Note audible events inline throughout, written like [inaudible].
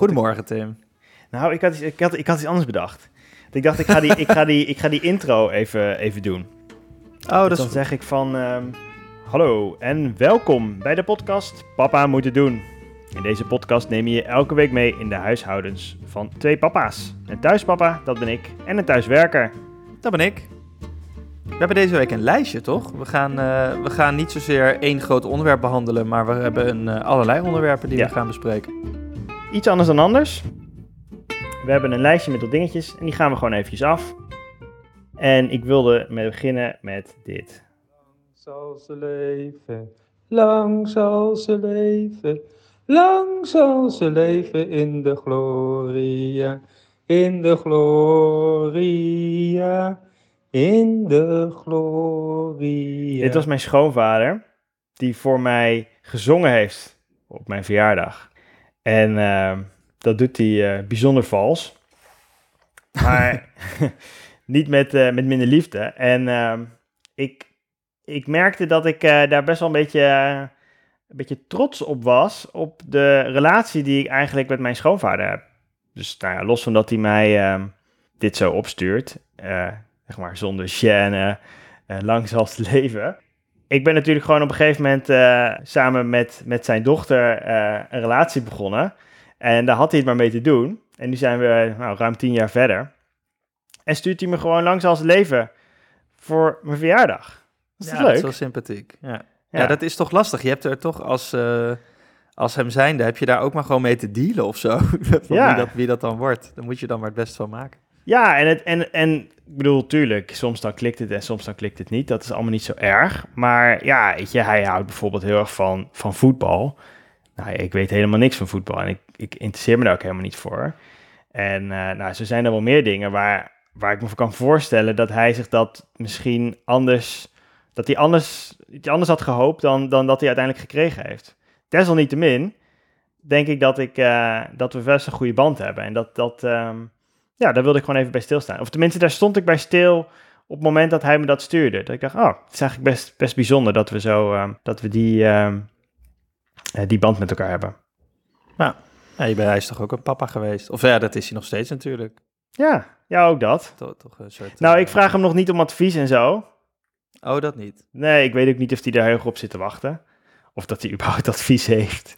Goedemorgen, Tim. Nou, ik had, iets- ik, had, ik had iets anders bedacht. Ik dacht, ik ga die, ik ga die, ik ga die intro even, even doen. Oh, dat Dus is dan zeg ik van... ehm, Hallo en welkom bij de podcast Papa moet het doen. In deze podcast neem je je elke week mee in de huishoudens van twee papa's. Een thuispapa, dat ben ik, en een thuiswerker. Dat ben ik. We hebben deze week een lijstje, toch? We gaan, eh, we gaan niet zozeer één groot onderwerp behandelen, maar we hebben een, eh, allerlei onderwerpen die Ja. we gaan bespreken. Iets anders dan anders. We hebben een lijstje met wat dingetjes en die gaan we gewoon eventjes af. En ik wilde met beginnen met dit. zal ze leven, lang zal ze leven, lang zal ze leven in de gloria, in de gloria, in de gloria. Dit was mijn schoonvader, die voor mij gezongen heeft op mijn verjaardag. En ehm, dat doet hij eh, bijzonder vals. Maar [laughs] niet met, eh, met minder liefde. En ehm, ik, ik merkte dat ik eh, daar best wel een beetje, een beetje trots op was. Op de relatie die ik eigenlijk met mijn schoonvader heb. Dus nou ja, los van dat hij mij ehm, dit zo opstuurt. zeg maar zonder gêne. eh, lang zal het leven. Ik ben natuurlijk gewoon op een gegeven moment eh, samen met, met zijn dochter eh, een relatie begonnen. En daar had hij het maar mee te doen. En nu zijn we nou, ruim tien jaar verder. En stuurt hij me gewoon langs als leven voor mijn verjaardag. Dat is ja, leuk? dat is wel sympathiek. Ja. Ja. Ja. dat is toch lastig. Je hebt er toch als, eh, als hem zijnde, heb je daar ook maar gewoon mee te dealen of zo. [laughs] Van Ja. wie, dat, wie dat dan wordt. Dan moet je dan maar het best van maken. Ja, en, het, en, en ik bedoel, tuurlijk, soms dan klikt het en soms dan klikt het niet. Dat is allemaal niet zo erg. Maar ja, weet je, hij houdt bijvoorbeeld heel erg van, van voetbal. Nou, ik weet helemaal niks van voetbal en ik, ik interesseer me daar ook helemaal niet voor. En eh, nou, zo zijn er wel meer dingen waar, waar ik me voor kan voorstellen dat hij zich dat misschien anders, dat hij anders, iets anders had gehoopt dan, dan dat hij uiteindelijk gekregen heeft. Desalniettemin denk ik dat, ik, eh, dat we best een goede band hebben. En dat, dat ehm, ja, daar wilde ik gewoon even bij stilstaan. Of tenminste, daar stond ik bij stil op het moment dat hij me dat stuurde. Dat ik dacht, oh, het is eigenlijk best, best bijzonder dat we zo, ehm, dat we die, ehm, eh, die band met elkaar hebben. Ja, je bent, hij is toch ook een papa geweest? Of ja, dat is hij nog steeds natuurlijk. Ja, ja, ook dat. Toch, toch een soort, Nou, eh, ik vraag hem nog niet om advies en zo. Oh, dat niet. Nee, ik weet ook niet of hij daar heel op zit te wachten. Of dat hij [laughs] überhaupt advies heeft.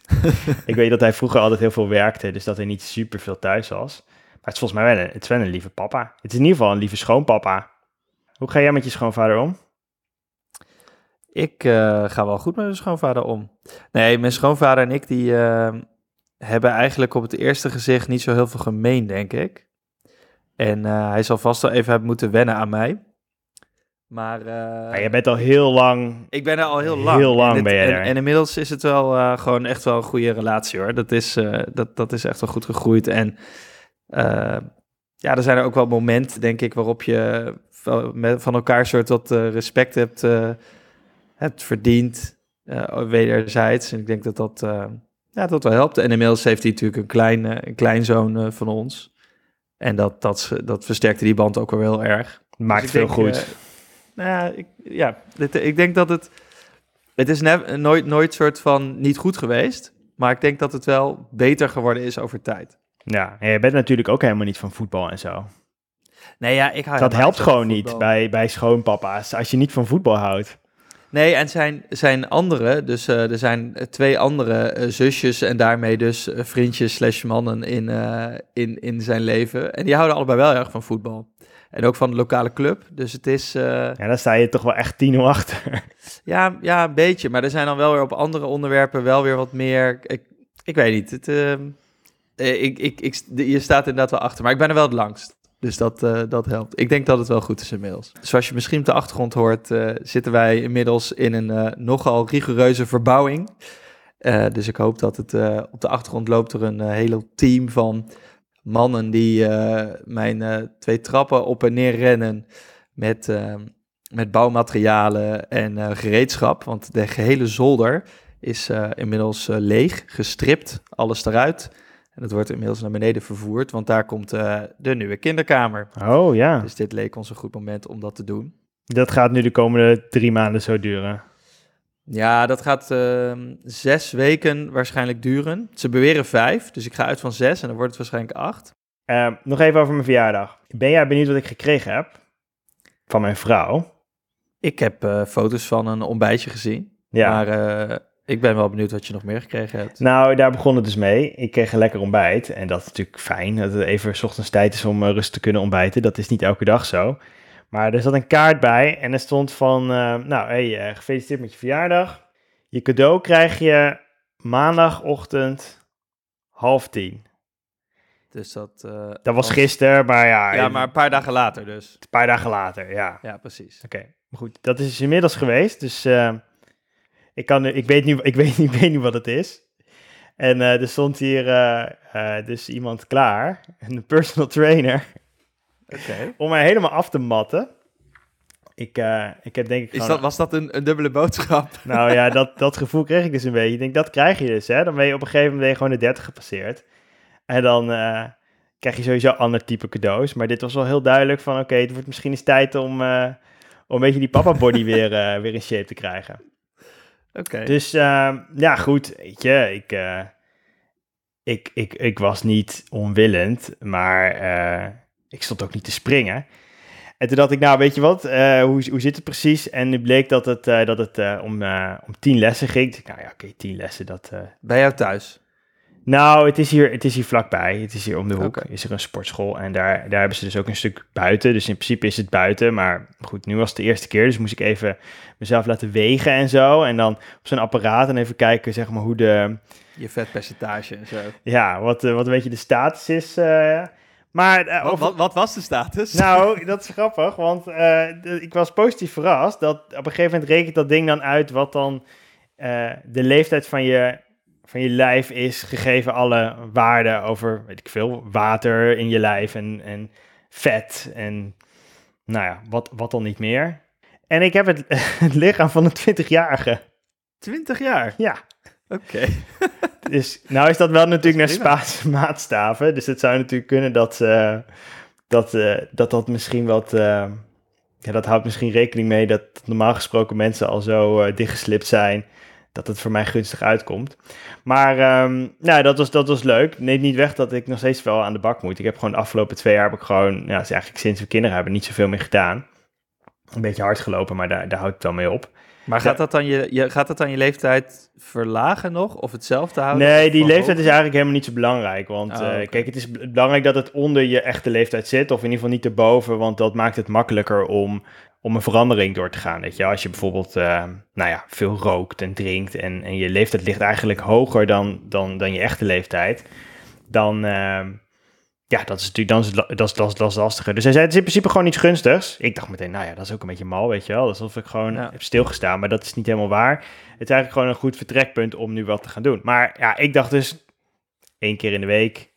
ik weet dat hij vroeger altijd heel veel werkte, dus dat hij niet super veel thuis was. Maar het is volgens mij wel een, het is wel een lieve papa. Het is in ieder geval een lieve schoonpapa. Hoe ga jij met je schoonvader om? Ik eh, ga wel goed met mijn schoonvader om. Nee, mijn schoonvader en ik die eh, hebben eigenlijk op het eerste gezicht niet zo heel veel gemeen, denk ik. En eh, hij zal vast wel even hebben moeten wennen aan mij. Maar eh, Ja, jij bent al heel lang. ik ben er al heel lang. Heel lang en dit- ben je en, er. En inmiddels is het wel eh, gewoon echt wel een goede relatie hoor. Dat is, eh, dat, dat is echt wel goed gegroeid. En eh, ja, er zijn er ook wel momenten, denk ik, waarop je van, elkaar soort wat eh, respect hebt, eh, hebt verdiend. eh, wederzijds. En ik denk dat dat, eh, ja, dat wel helpt. En inmiddels heeft hij natuurlijk een, klein, eh, een kleinzoon eh, van ons. En dat, dat, dat versterkte die band ook wel heel erg. Maakt Dus ik veel denk, goed. eh, nou ja, ik, ja dit, ik denk dat het... Het is ne- nooit, nooit soort van niet goed geweest. Maar ik denk dat het wel beter geworden is over tijd. Ja, en jij bent natuurlijk ook helemaal niet van voetbal en zo. Nee, ja, ik hou dat helpt gewoon niet bij, bij schoonpapa's. Als je niet van voetbal houdt. Nee, en zijn, zijn andere, dus eh, er zijn eh, twee andere eh, zusjes en daarmee dus vriendjes slash mannen in, in, in zijn leven. En die houden allebei wel erg van voetbal. En ook van de lokale club. Dus het is, Ja, dan sta je toch wel echt 10-0 achter. [laughs] Ja, ja, een beetje. Maar er zijn dan wel weer op andere onderwerpen wel weer wat meer. Ik, ik weet niet. Het, ehm, eh, ik, ik, ik, de- je staat inderdaad wel achter. Maar ik ben er wel het langst. Dus dat, eh, dat helpt. Ik denk dat het wel goed is inmiddels. Zoals je misschien op de achtergrond hoort, eh, zitten wij inmiddels in een eh, nogal rigoureuze verbouwing. Eh, dus ik hoop dat het eh, op de achtergrond loopt er een eh, hele team van mannen die eh, mijn eh, twee trappen op en neer rennen met, ehm, met bouwmaterialen en eh, gereedschap. Want de gehele zolder is eh, inmiddels eh, leeg, gestript, alles eruit. En het wordt inmiddels naar beneden vervoerd, want daar komt eh, de nieuwe kinderkamer. Oh ja, Dus dit leek ons een goed moment om dat te doen. dat gaat nu de komende drie maanden zo duren. Ja, dat gaat ehm, zes weken waarschijnlijk duren. Ze beweren vijf, dus ik ga uit van zes en dan wordt het waarschijnlijk acht. Ehm, nog even over mijn verjaardag. Ben jij benieuwd wat ik gekregen heb? Van mijn vrouw. Ik heb eh, foto's van een ontbijtje gezien, Ja. maar eh, ik ben wel benieuwd wat je nog meer gekregen hebt. Nou, daar begon het dus mee. Ik kreeg een lekker ontbijt. En dat is natuurlijk fijn, dat het even 's ochtends tijd is om uh, rustig te kunnen ontbijten. Dat is niet elke dag zo. Maar er zat een kaart bij en er stond van... Uh, nou, hey, uh, gefeliciteerd met je verjaardag. Je cadeau krijg je maandagochtend half tien. Dus dat... dat was gisteren, maar ja... Ja, maar een paar dagen later dus. Een paar dagen later, ja. Ja, precies. Oké, okay. goed. Dat is dus inmiddels geweest, dus... Ik, kan, ik, weet nu, ik, weet, [laughs] ik weet nu wat het is. En uh, er stond hier uh, uh, dus iemand klaar, een personal trainer, okay. [laughs] om mij helemaal af te matten. Ik, ik heb denk ik Is dat, was dat een, een, dubbele boodschap? [laughs] Nou ja, dat, dat gevoel kreeg ik dus een beetje. Ik denk, dat krijg je dus, hè. Dan ben je op een gegeven moment gewoon de 30 gepasseerd. En dan krijg je sowieso ander type cadeaus. Maar dit was wel heel duidelijk van, oké, okay, het wordt misschien eens tijd om, om een beetje die papa body weer, weer in shape te krijgen. Okay. Dus uh, ja, goed, weet je, ik, uh, ik, ik, ik was niet onwillend, maar uh, ik stond ook niet te springen. En toen dacht ik, nou, weet je wat, hoe, hoe zit het precies? En nu bleek dat het, dat het om, om tien lessen ging. Dus ik, nou ja, oké, okay, tien lessen, dat... Bij jou thuis? Nou, het is, hier, het is hier vlakbij. Het is hier om de hoek. Okay. Is er een sportschool. En daar, daar hebben ze dus ook een stuk buiten. Dus in principe is het buiten. Maar goed, nu was het de eerste keer. Dus moest ik even mezelf laten wegen en zo. En dan op zo'n apparaat en even kijken, zeg maar, hoe de... Je vetpercentage en zo. Ja, wat, wat een beetje de status is. Uh, maar... Uh, wat, wat, wat, was de status? Nou, [laughs] dat is grappig. Want uh, ik was positief verrast. Dat op een gegeven moment rekent dat ding dan uit wat dan de leeftijd van je van je lijf is, gegeven alle waarden over, weet ik veel, water in je lijf en, en vet en nou ja, wat, wat dan niet meer. En ik heb het, [laughs] het lichaam van een 20-jarige. 20 jaar? Ja. Oké. Okay. [laughs] dus nou is dat wel natuurlijk naar Spaanse [laughs] maatstaven. Dus het zou natuurlijk kunnen dat uh, dat, uh, dat, dat misschien wat... Uh, ja, dat houdt misschien rekening mee dat normaal gesproken mensen al zo dichtgeslipt zijn dat het voor mij gunstig uitkomt. Maar um, nou, dat was, dat was leuk. Neemt niet weg dat ik nog steeds wel aan de bak moet. Ik heb gewoon de afgelopen twee jaar heb ik gewoon, ja, is eigenlijk sinds we kinderen hebben, niet zoveel meer gedaan. Een beetje hard gelopen, maar daar, daar houdt het wel mee op. Maar gaat dat, dan je, je, gaat dat dan je leeftijd verlagen nog? Of hetzelfde houden? Nee, die leeftijd is eigenlijk helemaal niet zo belangrijk. Want oh, okay. uh, kijk, het is belangrijk dat het onder je echte leeftijd zit. Of in ieder geval niet erboven, want dat maakt het makkelijker om om een verandering door te gaan. Weet je, als je bijvoorbeeld uh, nou ja, veel rookt en drinkt en, en je leeftijd ligt eigenlijk hoger dan, dan, dan je echte leeftijd, dan, uh, ja, dat is natuurlijk dan is, dat is, dat, is, dat is lastiger. Dus hij zei, het is in principe gewoon iets gunstigs. Ik dacht meteen, nou ja, dat is ook een beetje mal, weet je wel. Alsof ik gewoon ja. heb stilgestaan, maar dat is niet helemaal waar. Het is eigenlijk gewoon een goed vertrekpunt om nu wat te gaan doen. Maar ja, ik dacht dus, één keer in de week,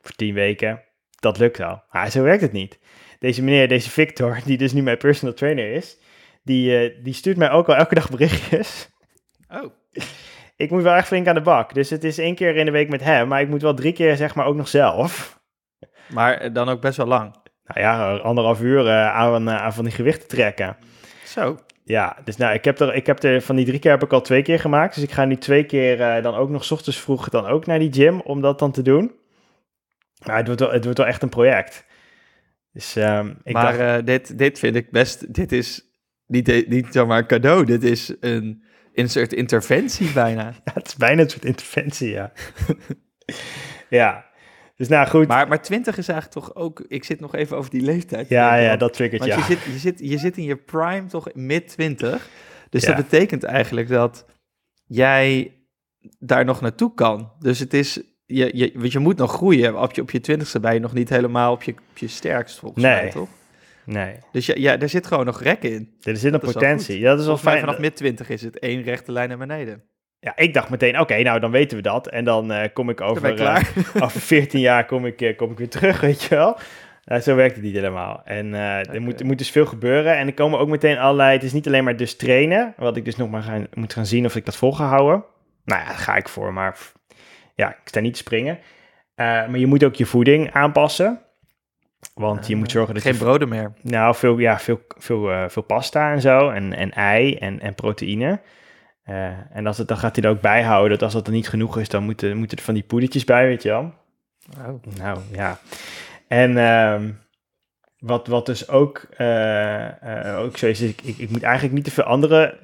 voor tien weken, dat lukt wel. Maar zo werkt het niet deze meneer, deze Victor, die dus nu mijn personal trainer is, die, uh, die stuurt mij ook al elke dag berichtjes. Oh. Ik moet wel echt flink aan de bak. Dus het is één keer in de week met hem, maar ik moet wel drie keer zeg maar ook nog zelf. Maar dan ook best wel lang. Nou ja, anderhalf uur uh, aan, uh, aan van die gewichten trekken. Zo. Ja, dus nou, ik heb er, ik heb er van die drie keer heb ik al twee keer gemaakt. Dus ik ga nu twee keer uh, dan ook nog 's ochtends vroeg dan ook naar die gym om dat dan te doen. Maar het wordt wel, het wordt wel echt een project. Dus, um, ik maar dacht... uh, dit, dit vind ik best, dit is niet, niet zomaar een cadeau, dit is een, een soort interventie bijna. [laughs] Ja, het is bijna een soort interventie, ja. [laughs] ja, dus nou goed. Maar, maar 20 is eigenlijk toch ook, ik zit nog even over die leeftijd. Ja, ja, dat triggert, Want ja. je zit, je, zit, je zit in je prime toch mid 20, dus ja. dat betekent eigenlijk dat jij daar nog naartoe kan. Dus het is, je, je, want je moet nog groeien. Op je, op je twintigste ben je nog niet helemaal op je, op je sterkst, volgens nee. mij, toch? Nee. Dus ja, ja, er zit gewoon nog rek in. Er zit een Dat is wel potentie. Ja, dat is mij fijn. vanaf mid 20 is het één rechte lijn naar beneden. Ja, ik dacht meteen, oké, nou dan weten we dat. En dan eh, kom ik over, eh, [laughs] over 14 jaar kom ik, eh, kom ik weer terug, [laughs] weet je wel. Zo werkt het niet helemaal. En er, moet, er moet dus veel gebeuren. En er komen ook meteen allerlei... Het is niet alleen maar dus trainen, wat ik dus nog maar gaan, moet gaan zien of ik dat vol ga houden. Nou ja, daar ga ik voor, maar ja, ik sta niet te springen. Eh, maar je moet ook je voeding aanpassen. Want je moet zorgen dat Geen je... broden meer. Nou, veel, ja, veel, veel, eh, veel pasta en zo. En, en ei en, en proteïne. Eh, en als het, dan gaat hij er ook bijhouden dat als dat er niet genoeg is, dan moeten, moeten er van die poedertjes bij, weet je wel. Oh. Nou ja. En ehm, wat, wat dus ook, eh, eh, ook zo is, is ik, ik, ik moet eigenlijk niet te veel andere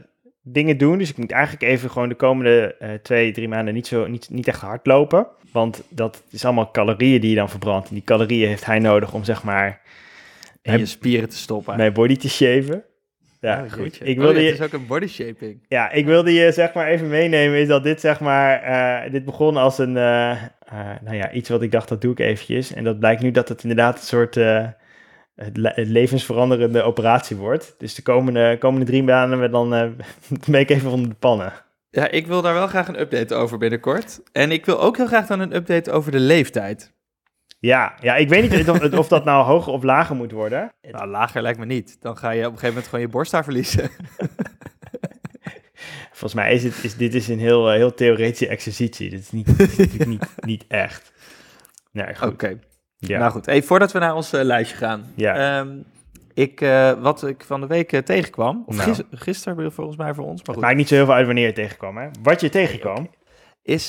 dingen doen. Dus ik moet eigenlijk even gewoon de komende eh, twee, drie maanden niet, zo, niet, niet echt hardlopen. Want dat is allemaal calorieën die je dan verbrandt. En die calorieën heeft hij nodig om zeg maar En je spieren te stoppen. mijn body te shaven. Ja, Oh, goed. Oh, ja, Het is ook een body shaping. ja, ik wilde je zeg maar even meenemen, is dat dit zeg maar, eh, dit begon als een, eh, nou ja, iets wat ik dacht, dat doe ik eventjes. En dat blijkt nu dat het inderdaad een soort het le- het levensveranderende operatie wordt. Dus de komende, komende drie maanden we dan, eh [laughs] ben ik even onder de pannen. Ja, ik wil daar wel graag een update over binnenkort. En ik wil ook heel graag dan een update over de leeftijd. Ja, ja, ik weet niet of, of dat nou hoger of lager moet worden. [laughs] Nou, lager lijkt me niet. Dan ga je op een gegeven moment gewoon je borsthaar verliezen. [laughs] Volgens mij is, het, is dit is een heel, eh, heel theoretische exercitie. Dit is, niet, dit is natuurlijk niet, niet echt. Nee. Oké. Ja. Nou goed, hey, voordat we naar ons eh, lijstje gaan. Ja. Ehm, ik, eh, wat ik van de week eh, tegenkwam, of Nou. gis- gisteren volgens mij voor ons, maar goed. maakt niet zo heel veel uit wanneer je tegenkwam. Hè? Wat je tegenkwam. is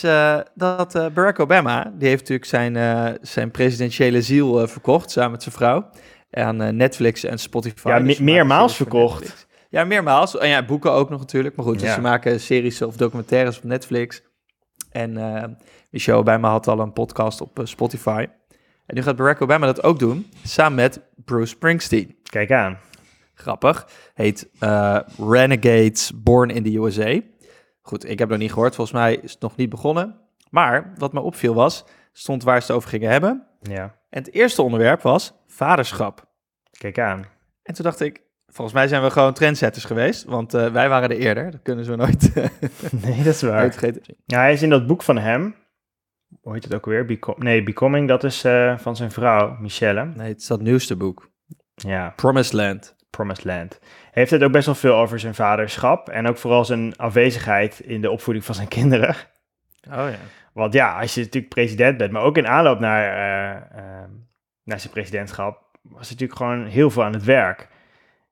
dat Barack Obama, die heeft natuurlijk zijn, zijn presidentiële ziel verkocht, samen met zijn vrouw, aan Netflix en Spotify. Ja, Dus me- maken meermaals verkocht. Ja, meermaals. En ja, boeken ook nog natuurlijk. Maar goed, dus Ja. ze maken series of documentaires op Netflix. En eh Michelle Obama had al een podcast op Spotify. En nu gaat Barack Obama dat ook doen, samen met Bruce Springsteen. Kijk aan. Grappig. Heet eh, Renegades Born in the USA. Goed, ik heb nog niet gehoord. Volgens mij is het nog niet begonnen. Maar wat me opviel was, stond waar ze het over gingen hebben. Ja, En het eerste onderwerp was vaderschap. kijk aan. En toen dacht ik, volgens mij zijn we gewoon trendsetters geweest. Want eh, wij waren er eerder. Dat kunnen ze nooit, eh, [laughs] Nee, dat is waar. Ja, hij is in dat boek van hem. Hoe heet het ook weer? Nee, Becoming, dat is eh, van zijn vrouw, Michelle. Nee, het is dat nieuwste boek. Ja, Promised Land. Promised Land. Heeft het ook best wel veel over zijn vaderschap. En ook vooral zijn afwezigheid in de opvoeding van zijn [laughs] kinderen. Oh ja. Want ja, als je natuurlijk president bent, maar ook in aanloop naar, eh, eh, naar zijn presidentschap, was hij natuurlijk gewoon heel veel aan het werk.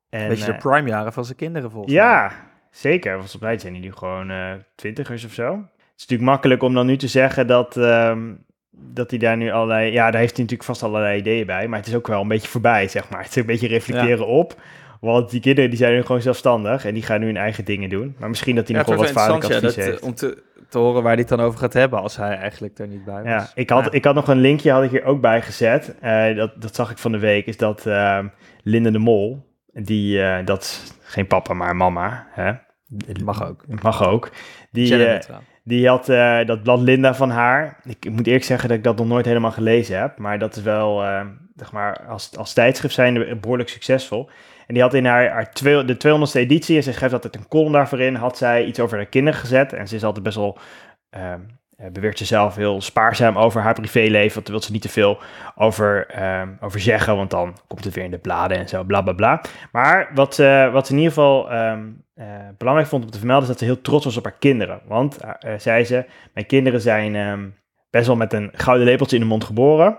En, Weet je, de eh, prime-jaren van zijn kinderen volgens mij. Ja, zeker. Volgens mij zijn die nu gewoon twintigers of zo. Het is natuurlijk makkelijk om dan nu te zeggen dat, ehm, dat hij daar nu allerlei... Ja, daar heeft hij natuurlijk vast allerlei ideeën bij, maar het is ook wel een beetje voorbij, zeg maar. [laughs] Het is een beetje reflecteren op, want die kinderen die zijn nu gewoon zelfstandig en die gaan nu hun eigen dingen doen. Maar misschien dat hij Ja, nog wel wat vaderlijk advies interessant, ja, heeft. dat, eh, om te, te horen waar hij het dan over gaat hebben als hij eigenlijk er niet bij was. Ja, ik had, Ja. ik had nog een linkje, had ik hier ook bij gezet. Eh, dat, dat zag ik van de week, is dat ehm Linde de Mol, die, eh, dat is geen papa, maar mama, hè? Mag ook. Mag ook. Die. Die had eh, dat blad Linda van haar. Ik moet eerlijk zeggen dat ik dat nog nooit helemaal gelezen heb. Maar dat is wel, eh, zeg maar, als, als tijdschrift zijn behoorlijk succesvol. En die had in haar, haar de 200ste editie, en ze schrijft altijd een column daarvoor in, had zij iets over haar kinderen gezet. En ze is altijd best wel, eh, beweert ze zelf, heel spaarzaam over haar privéleven. Want daar wil ze niet te veel over, ehm, over zeggen, want dan komt het weer in de bladen en zo, bla bla bla. Maar wat, ze wat ze in ieder geval ehm, eh, belangrijk vond om te vermelden, is dat ze heel trots was op haar kinderen. Want, eh, eh, zei ze, mijn kinderen zijn ehm, best wel met een gouden lepeltje in de mond geboren.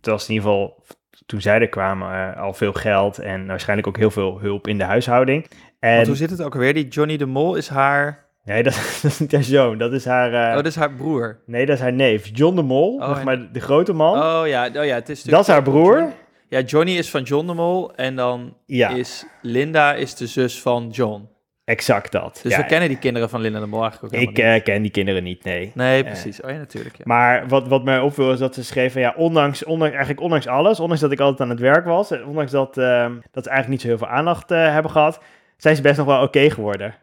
Terwijl ze in ieder geval, toen zij er kwamen, eh, al veel geld en waarschijnlijk ook heel veel hulp in de huishouding. En, Want hoe zit het ook alweer? Die Johnny de Mol is haar... nee, [laughs] dat, dat is niet haar zoon, dat is haar... eh, oh, dat is haar broer. Nee, dat is haar neef. John de Mol, Oh, zeg en- maar de grote man. Oh ja, oh, ja het is dat is haar broer. John- Ja, Johnny is van John de Mol en dan Ja, is Linda is de zus van John. exact dat. Dus Ja, we kennen die kinderen van Linda de Mol eigenlijk ook Ik eh, ken die kinderen niet, nee. Nee, precies. Oh ja, natuurlijk. Ja. Maar wat, wat mij opviel is dat ze schreef van ja, ondanks, ondanks, eigenlijk ondanks alles, ondanks dat ik altijd aan het werk was, en ondanks dat, ehm, dat ze eigenlijk niet zo heel veel aandacht eh, hebben gehad, zijn ze best nog wel oké geworden.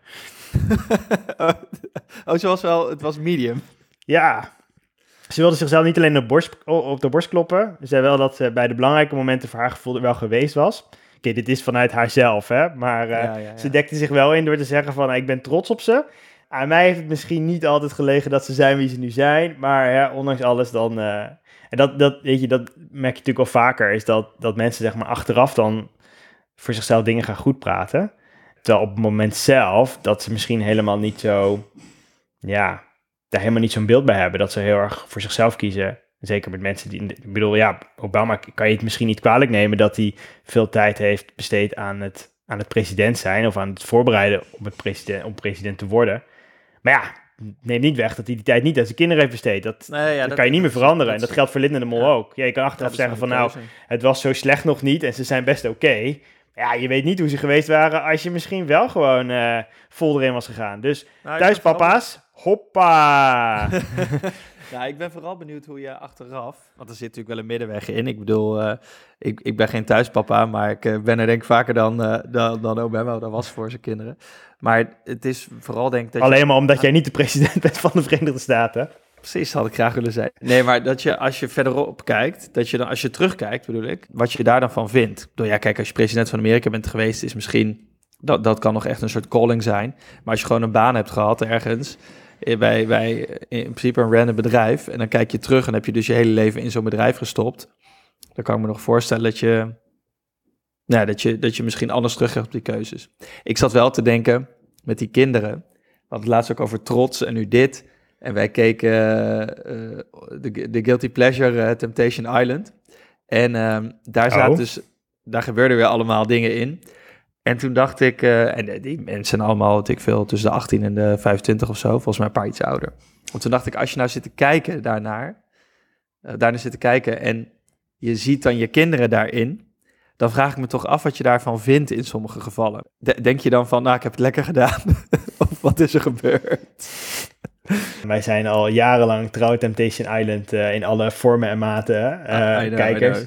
[laughs] oh, ze was wel... Het was medium. Ja, ze wilde zichzelf niet alleen op, borst, op de borst kloppen. Ze zei wel dat ze bij de belangrijke momenten voor haar gevoel er wel geweest was. Oké, dit is vanuit haarzelf, hè. Maar eh, Ja, ja, ja. ze dekte zich wel in door te zeggen van, ik ben trots op ze. Aan mij heeft het misschien niet altijd gelegen dat ze zijn wie ze nu zijn. Maar ondanks alles dan... eh, en dat, dat, weet je, dat merk je natuurlijk wel vaker. Is dat, dat mensen zeg maar achteraf dan voor zichzelf dingen gaan goed praten. Terwijl op het moment zelf dat ze misschien helemaal niet zo... Ja, daar helemaal niet zo'n beeld bij hebben. Dat ze heel erg voor zichzelf kiezen. Zeker met mensen die... Ik bedoel, ja, Obama kan je het misschien niet kwalijk nemen... dat hij veel tijd heeft besteed aan het, aan het president zijn... of aan het voorbereiden om, het president, om president te worden. Maar ja, neem niet weg dat hij die tijd niet aan zijn kinderen heeft besteed. Dat, Nee, ja, dat, kan je niet meer veranderen. En dat geldt voor Linda de Mol ja. ook. Ja, je kan achteraf zeggen van nou, het was zo slecht nog niet en ze zijn best oké. Ja, je weet niet hoe ze geweest waren als je misschien wel gewoon eh, vol erin was gegaan. Dus Nou, thuis papa's, hoppa! Ja, [laughs] ik ben vooral benieuwd hoe je achteraf, want er zit natuurlijk wel een middenweg in. Ik bedoel, eh, ik, ik ben geen thuispapa, maar ik eh, ben er denk ik vaker dan, dan, dan Obama dat was voor zijn kinderen. Maar het is vooral denk ik dat je... Alleen maar omdat jij niet de president bent van de Verenigde Staten. Precies, had ik graag willen zijn. Nee, maar dat je als je verderop kijkt, dat je dan als je terugkijkt, bedoel ik, wat je daar dan van vindt. Bedoel, ja, kijk, als je president van Amerika bent geweest, is misschien dat, dat kan nog echt een soort calling zijn. Maar als je gewoon een baan hebt gehad ergens eh, bij, bij in principe een random bedrijf en dan kijk je terug en heb je dus je hele leven in zo'n bedrijf gestopt, dan kan ik me nog voorstellen dat je, nou, dat je, dat je misschien anders terug op die keuzes. Ik zat wel te denken met die kinderen, hadden het laatst ook over trots en nu dit. En wij keken eh, de, de Guilty Pleasure eh, Temptation Island. En ehm, daar zaten Oh. dus, daar gebeurden weer allemaal dingen in. En toen dacht ik, eh, en die mensen zijn allemaal, wat ik veel, tussen de 18 en de 25 of zo, volgens mij een paar iets ouder. Want toen dacht ik, als je nou zit te kijken daarnaar, eh, daarnaar zit te kijken en je ziet dan je kinderen daarin, dan vraag ik me toch af wat je daarvan vindt in sommige gevallen. De- denk je dan van, nou, ik heb het lekker gedaan, [laughs] of wat is er gebeurd? [laughs] Wij zijn al jarenlang trouw Temptation Island eh, in alle vormen en maten eh, Ah, know, kijkers.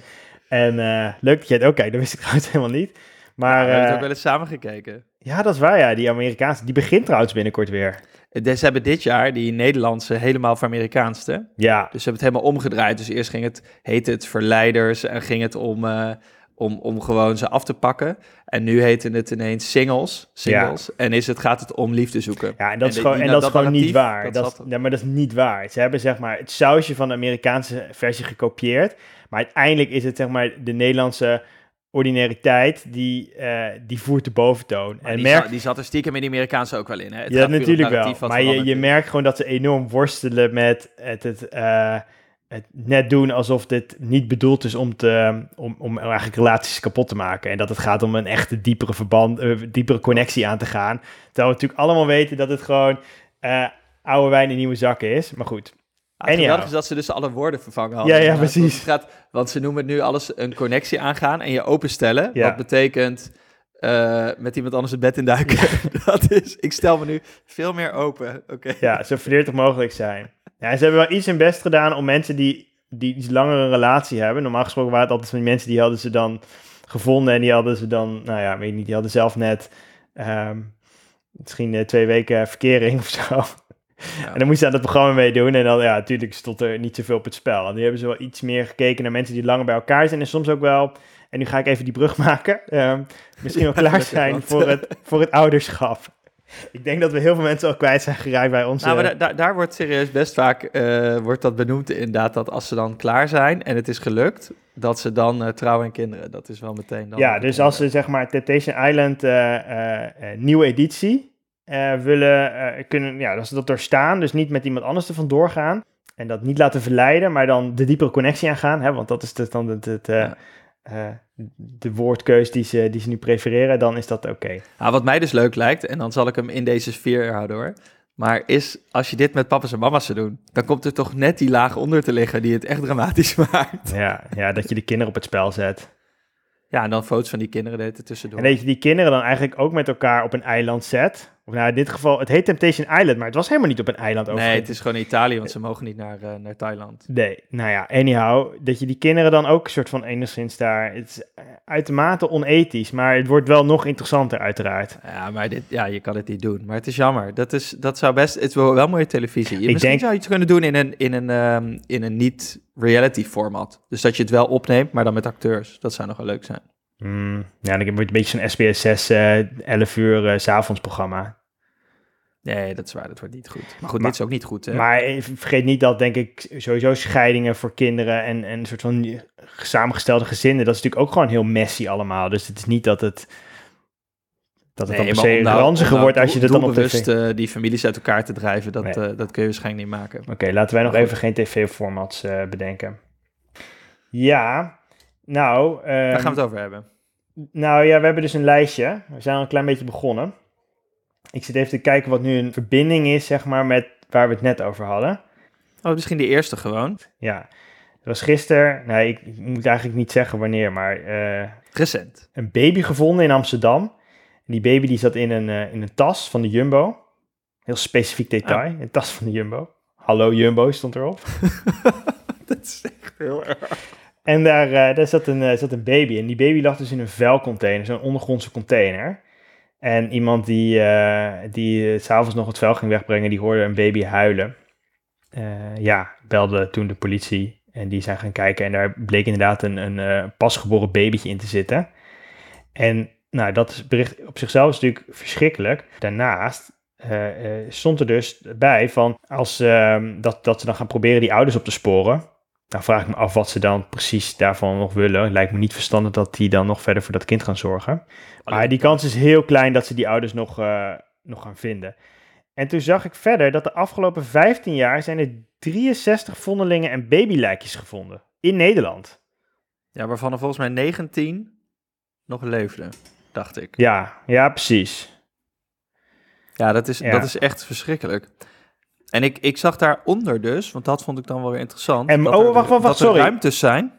En eh, leuk dat jij het ook kijkt, dat wist ik [laughs] trouwens helemaal niet. Maar we hebben het ook wel eens samen gekeken. ja, dat is waar ja, die Amerikaanse, die begint trouwens binnenkort weer. Dus ze hebben dit jaar die Nederlandse helemaal veramerikaanste. Ja, Dus ze hebben het helemaal omgedraaid. Dus eerst ging het, heette het Verleiders en ging het om, om, om gewoon ze af te pakken. En nu heten het ineens Singles. singles. En is het, gaat het om liefde zoeken. ja en dat is de- gewoon, en dat is gewoon niet waar. dat ja, maar dat is niet waar. Ze hebben zeg maar het sausje van de Amerikaanse versie gekopieerd. Maar uiteindelijk is het zeg maar de Nederlandse ordinariteit die, eh, die voert de boventoon. Maar en die, merk, die zat er stiekem in die Amerikaanse ook wel in. Hè? Het ja, natuurlijk wel. Maar je, je merkt gewoon dat ze enorm worstelen met het, het, eh, het net doen alsof dit niet bedoeld is om, te, om, om eigenlijk relaties kapot te maken. En dat het gaat om een echte diepere verband, eh, diepere connectie aan te gaan. Terwijl we natuurlijk allemaal weten dat het gewoon eh, oude wijn in nieuwe zakken is. Maar goed, Ah, Anyhow. geweldige is dat ze dus alle woorden vervangen hadden. Ja, ja, precies. Het gaat, want ze noemen het nu alles een connectie aangaan en je openstellen. Ja. Wat betekent eh, met iemand anders het bed induiken. [laughs] dat is, ik stel me nu veel meer open. Oké. ja, zo flirtig mogelijk zijn. Ja, ze hebben wel iets hun best gedaan om mensen die, die iets langer een relatie hebben. Normaal gesproken waren het altijd van die mensen die hadden ze dan gevonden en die hadden ze dan, nou ja, weet ik niet, die hadden zelf net ehm, misschien eh, twee weken verkering of zo. [laughs] En dan moest je aan het programma meedoen en dan, ja, natuurlijk stond er niet zoveel op het spel. En nu hebben ze wel iets meer gekeken naar mensen die langer bij elkaar zijn en soms ook wel, en nu ga ik even die brug [laughs] maken, ehm, misschien wel klaar zijn voor het, voor het ouderschap. Ik denk dat we heel veel mensen al kwijt zijn geraakt bij ons. Nou, maar da- da- daar wordt serieus best vaak eh, wordt dat benoemd inderdaad, dat als ze dan klaar zijn en het is gelukt, dat ze dan eh, trouwen en kinderen. Dat is wel meteen dan... Ja, dus als ze zeg maar Temptation Island eh, nieuwe editie willen kunnen, ja, dat ze dat doorstaan, dus niet met iemand anders er vandoor gaan en dat niet laten verleiden, maar dan de diepere connectie aangaan, hè, want dat is dus dan het, het, Ja. De woordkeus die ze, die ze nu prefereren, dan is dat oké. Nou, wat mij dus leuk lijkt, en dan zal ik hem in deze sfeer houden hoor. Maar is, als je dit met papa's en mama's zou doen, dan komt er toch net die laag onder te liggen die het echt dramatisch [laughs] maakt. Ja, ja, dat je de kinderen op het spel zet. Ja, en dan foto's van die kinderen er tussendoor. En dat je die kinderen dan eigenlijk ook met elkaar op een eiland zet. Of nou, in dit geval, het heet Temptation Island, maar het was helemaal niet op een eiland nee, overigens. het is gewoon Italië, want ze mogen niet naar, eh, naar Thailand. Nee, nou ja, anyhow, dat je die kinderen dan ook een soort van enigszins daar... Het is eh, uitermate onethisch, maar het wordt wel nog interessanter uiteraard. Ja, maar dit, ja, je kan het niet doen. Maar het is jammer. Dat, is, dat zou best... Het is wel, wel mooie televisie. Je, Ik misschien denk- zou je het kunnen doen in een, in een, ehm, in een niet-reality format. Dus dat je het wel opneemt, maar dan met acteurs. Dat zou nog wel leuk zijn. Hmm, ja, dan wordt het een beetje zo'n SBS 6, eh 11 uur 's avonds programma. Nee, dat is waar. Dat wordt niet goed. Maar goed, Maar- dit is ook niet goed. Hè? Maar eh, vergeet niet dat, denk ik, sowieso scheidingen voor kinderen en, en een soort van samengestelde gezinnen, dat is natuurlijk ook gewoon heel messy allemaal. Dus het is niet dat het, dat het dan per se nou- ranziger nou wordt als je dat dan op tv... doelbewust, eh, die families uit elkaar te drijven, dat, Nee. eh, dat kun je waarschijnlijk niet maken. Oké, laten wij nog Goed. even geen tv-formats bedenken. Ja, nou... Daar ehm, gaan we het over hebben. Nou ja, we hebben dus een lijstje. We zijn al een klein beetje begonnen. Ik zit even te kijken wat nu een verbinding is, zeg maar, met waar we het net over hadden. Oh, misschien de eerste gewoon. Ja, het was gisteren, nee, ik, ik moet eigenlijk niet zeggen wanneer, maar eh, Recent. een baby gevonden in Amsterdam. En die baby die zat in een, eh, in een tas van de Jumbo. Heel specifiek detail, een tas van de Jumbo. Hallo Jumbo stond erop. [laughs] Dat is echt heel erg. En daar, eh, daar zat, een, zat een baby. En die baby lag dus in een vuilcontainer, zo'n ondergrondse container. En iemand die, eh die eh, s'avonds nog het vuil ging wegbrengen, die hoorde een baby huilen. Eh, ja, belde toen de politie en die zijn gaan kijken. En daar bleek inderdaad een, een pasgeboren babytje in te zitten. En nou, dat bericht op zichzelf is natuurlijk verschrikkelijk. Daarnaast stond er dus bij van als ehm, dat, dat ze dan gaan proberen die ouders op te sporen. Nou vraag ik me af wat ze dan precies daarvan nog willen. Lijkt me niet verstandig dat die dan nog verder voor dat kind gaan zorgen. Maar die kans is heel klein dat ze die ouders nog, eh, nog gaan vinden. En toen zag ik verder dat de afgelopen 15 jaar zijn er 63 vondelingen en babylijkjes gevonden. In Nederland. Ja, waarvan er volgens mij 19 nog leefden, dacht ik. Ja, ja precies. Ja, dat is, Ja. Dat is echt verschrikkelijk. En ik, ik zag daaronder dus, want dat vond ik dan wel weer interessant. En- dat oh, er- wacht, wacht, wacht, dat er sorry. ruimtes zijn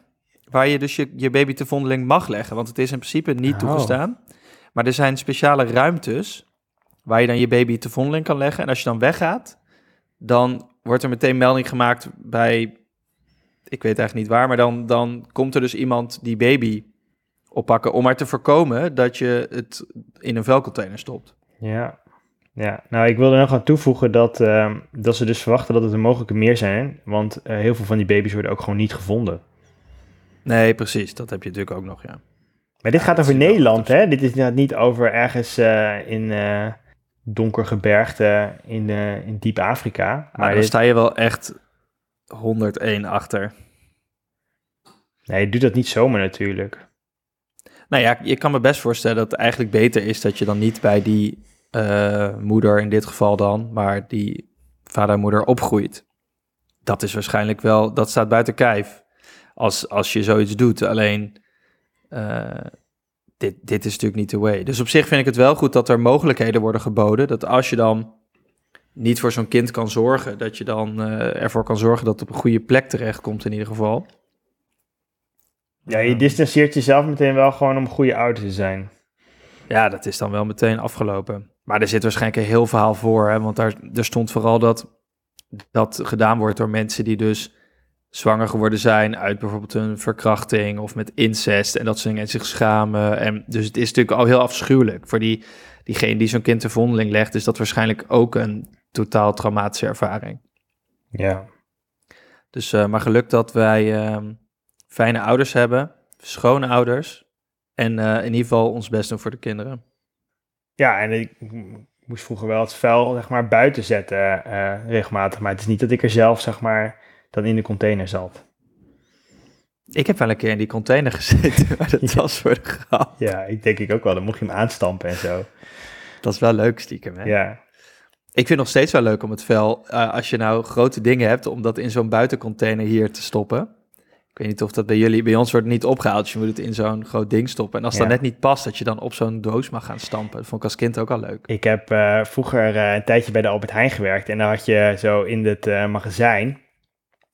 waar je dus je, je baby te vondeling mag leggen. Want het is in principe niet Oh. toegestaan. Maar er zijn speciale ruimtes waar je dan je baby te vondeling kan leggen. En als je dan weggaat, dan wordt er meteen melding gemaakt bij, ik weet eigenlijk niet waar, maar dan, dan komt er dus iemand die baby oppakken om maar te voorkomen dat je het in een vuilcontainer stopt. Ja. Ja, nou ik wilde nog aan toevoegen dat, ehm, dat ze dus verwachten dat het er mogelijk meer zijn. Want eh, heel veel van die baby's worden ook gewoon niet gevonden. Nee, precies. Dat heb je natuurlijk ook nog, ja. Maar dit Ja, gaat over Nederland, hè? Dit is niet over ergens eh, in eh donker gebergte in, in diep Afrika. Maar dit, sta je wel echt 101 achter. nee, je doet dat niet zomaar natuurlijk. Nou ja, je kan me best voorstellen dat het eigenlijk beter is dat je dan niet bij die eh, moeder, in dit geval dan, maar die vader en moeder opgroeit. Dat is waarschijnlijk wel, dat staat buiten kijf als, als je zoiets doet. Alleen, eh, dit, dit is natuurlijk niet de way. Dus op zich vind ik het wel goed dat er mogelijkheden worden geboden. Dat als je dan niet voor zo'n kind kan zorgen, dat je dan eh, ervoor kan zorgen dat het op een goede plek terechtkomt in ieder geval. Ja, je distancieert jezelf meteen wel gewoon om een goede ouder te zijn. Ja, dat is dan wel meteen afgelopen. Maar er zit waarschijnlijk een heel verhaal voor. Hè? Want daar, er stond vooral dat dat gedaan wordt door mensen die dus zwanger geworden zijn uit bijvoorbeeld een verkrachting of met incest en dat soort dingen en zich schamen. En dus het is natuurlijk al heel afschuwelijk. Voor die, diegene die zo'n kind te vondeling legt, is dat waarschijnlijk ook een totaal traumatische ervaring. Ja. Dus eh, maar geluk dat wij ehm, fijne ouders hebben, schone ouders. En eh, in ieder geval ons best doen voor de kinderen. Ja, en ik moest vroeger wel het vuil zeg maar buiten zetten eh, regelmatig. Maar het is niet dat ik er zelf zeg maar dan in de container zat. Ik heb wel een keer in die container gezeten [laughs] waar de tas worden gehaald. Ja, ik denk ik ook wel. Dan mocht je hem aanstampen en zo. Dat is wel leuk stiekem, hè? Ja, Ik vind het nog steeds wel leuk om het vel, eh, als je nou grote dingen hebt, om dat in zo'n buitencontainer hier te stoppen. Ik weet niet of dat bij jullie, bij ons wordt niet opgehaald, dus je moet het in zo'n groot ding stoppen. En als Ja. dat net niet past, dat je dan op zo'n doos mag gaan stampen. Dat vond ik als kind ook al leuk. ik heb eh, vroeger eh, een tijdje bij de Albert Heijn gewerkt. En dan had je zo in het eh, magazijn,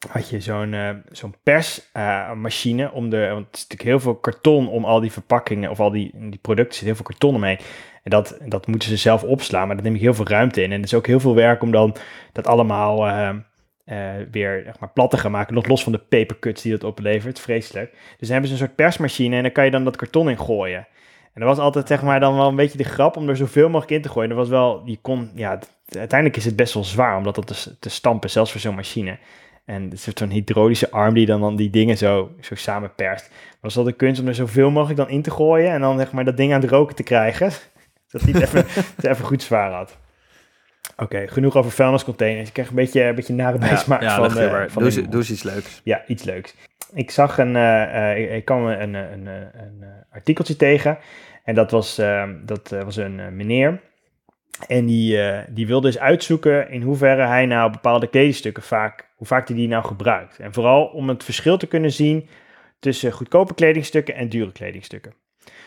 had je zo'n zo'n persmachine om de, want het is natuurlijk heel veel karton om al die verpakkingen of al die, die producten, zit heel veel karton omheen. En dat, dat moeten ze zelf opslaan, maar dat neemt heel veel ruimte in. En het is ook heel veel werk om dan dat allemaal eh, weer zeg maar, plat te gaan maken. Nog los van de papercuts die dat oplevert. Vreselijk. Dus dan hebben ze een soort persmachine en dan kan je dan dat karton in gooien. En dat was altijd zeg maar dan wel een beetje de grap om er zoveel mogelijk in te gooien. Dat was wel, je kon, ja, uiteindelijk is het best wel zwaar om dat te, te stampen, zelfs voor zo'n machine. En het is zo'n hydraulische arm die dan, dan die dingen zo, zo samen perst. Maar was wel de kunst om er zoveel mogelijk dan in te gooien en dan zeg maar dat ding aan het roken te krijgen. [laughs] Dat hij het even, [laughs] het even goed zwaar had. Oké, genoeg over vuilniscontainers. Ik krijg een beetje, een beetje nare bijsmaak ja, van, maar. van doe, de- doe eens iets leuks. ja, iets leuks. Ik zag een, eh, eh, ik, ik kwam een, een, een, artikeltje tegen. En dat was, eh, dat was een meneer. En die, die wilde eens uitzoeken in hoeverre hij nou bepaalde kledingstukken vaak, hoe vaak hij die nou gebruikt. En vooral om het verschil te kunnen zien tussen goedkope kledingstukken en dure kledingstukken.